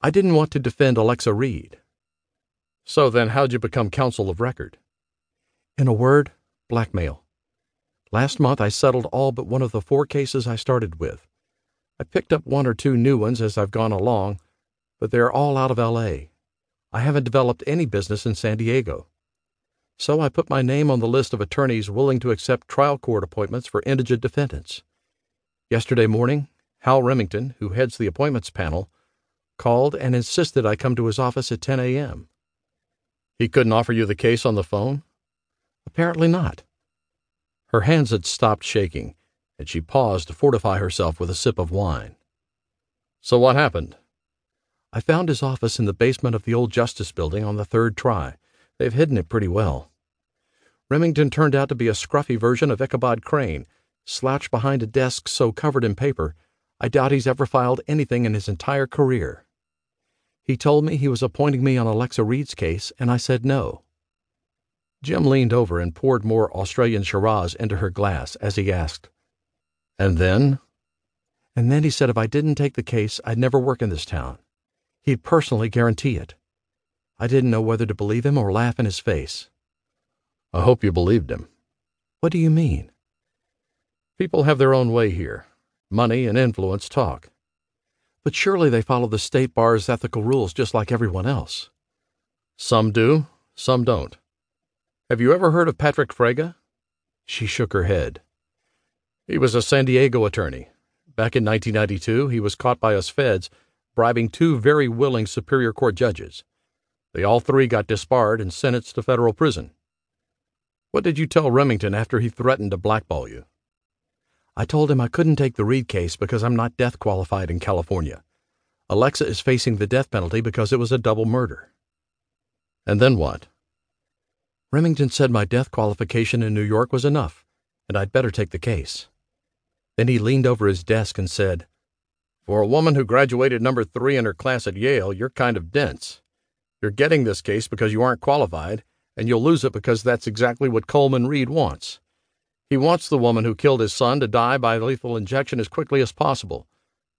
I didn't want to defend Alexa Reed. So then, how'd you become counsel of record? In a word, blackmail. Last month, I settled all but one of the four cases I started with. I picked up one or two new ones as I've gone along, but they're all out of LA. I haven't developed any business in San Diego. So I put my name on the list of attorneys willing to accept trial court appointments for indigent defendants. Yesterday morning, Hal Remington, who heads the appointments panel, called and insisted I come to his office at 10 a.m. He couldn't offer you the case on the phone? Apparently not. Her hands had stopped shaking, and she paused to fortify herself with a sip of wine. So what happened? I found his office in the basement of the old Justice Building on the third try. They've hidden it pretty well. Remington turned out to be a scruffy version of Ichabod Crane, slouched behind a desk so covered in paper I doubt he's ever filed anything in his entire career. He told me he was appointing me on Alexa Reed's case, and I said no. Jim leaned over and poured more Australian Shiraz into her glass as he asked, And then? And then he said if I didn't take the case, I'd never work in this town. He'd personally guarantee it. I didn't know whether to believe him or laugh in his face. I hope you believed him. What do you mean? People have their own way here. Money and influence talk. But surely they follow the state bar's ethical rules just like everyone else. Some do, some don't. Have you ever heard of Patrick Frege? She shook her head. He was a San Diego attorney. Back in 1992, he was caught by us feds bribing two very willing Superior Court judges. They all three got disbarred and sentenced to federal prison. What did you tell Remington after he threatened to blackball you? I told him I couldn't take the Reed case because I'm not death qualified in California. Alexa is facing the death penalty because it was a double murder. And then what? Remington said my death qualification in New York was enough, and I'd better take the case. Then he leaned over his desk and said, For a woman who graduated number three in her class at Yale, you're kind of dense. You're getting this case because you aren't qualified, and you'll lose it because that's exactly what Coleman Reed wants. He wants the woman who killed his son to die by lethal injection as quickly as possible.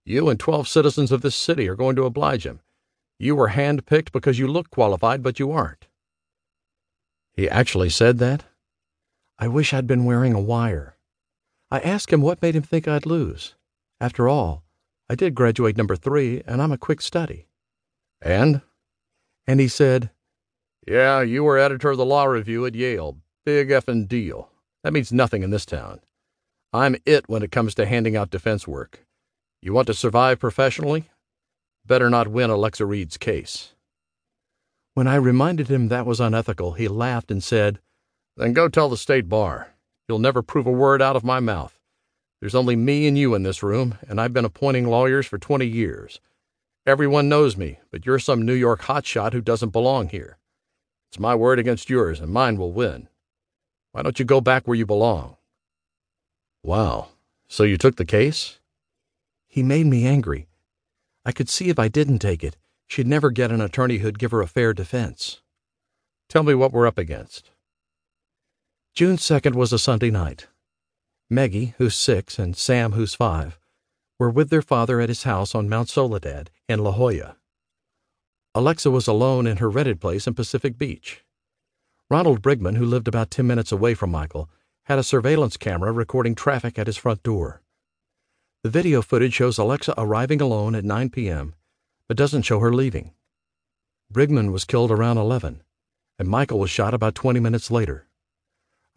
You and 12 citizens of this city are going to oblige him. You were handpicked because you look qualified, but you aren't. He actually said that? I wish I'd been wearing a wire. I asked him what made him think I'd lose. After all, I did graduate number three, and I'm a quick study. And? And he said, Yeah, you were editor of the Law Review at Yale. Big effing deal. That means nothing in this town. I'm it when it comes to handing out defense work. You want to survive professionally? Better not win Alexa Reed's case. When I reminded him that was unethical, he laughed and said, Then go tell the state bar. You'll never prove a word out of my mouth. There's only me and you in this room, and I've been appointing lawyers for 20 years. Everyone knows me, but you're some New York hotshot who doesn't belong here. It's my word against yours, and mine will win. Why don't you go back where you belong? Wow. So you took the case? He made me angry. I could see if I didn't take it, she'd never get an attorney who'd give her a fair defense. Tell me what we're up against. June 2nd was a Sunday night. Meggie, who's six, and Sam, who's five, were with their father at his house on Mount Soledad in La Jolla. Alexa was alone in her rented place in Pacific Beach. Ronald Brigman, who lived about 10 minutes away from Michael, had a surveillance camera recording traffic at his front door. The video footage shows Alexa arriving alone at 9 p.m., but doesn't show her leaving. Brigman was killed around 11, and Michael was shot about 20 minutes later.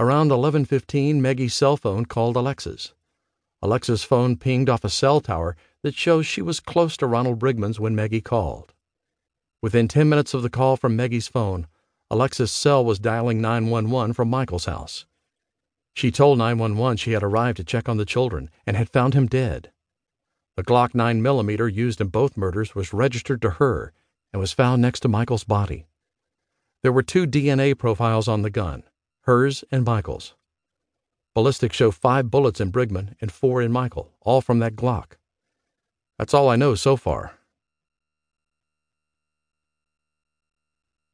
Around 11:15, Meggie's cell phone called Alexa's. Alexa's phone pinged off a cell tower that shows she was close to Ronald Brigman's when Meggie called. Within 10 minutes of the call from Meggie's phone, Alexa's cell was dialing 911 from Michael's house. She told 911 she had arrived to check on the children and had found him dead. The Glock 9mm used in both murders was registered to her and was found next to Michael's body. There were two DNA profiles on the gun, hers and Michael's. Ballistics show five bullets in Brigman and four in Michael, all from that Glock. That's all I know so far.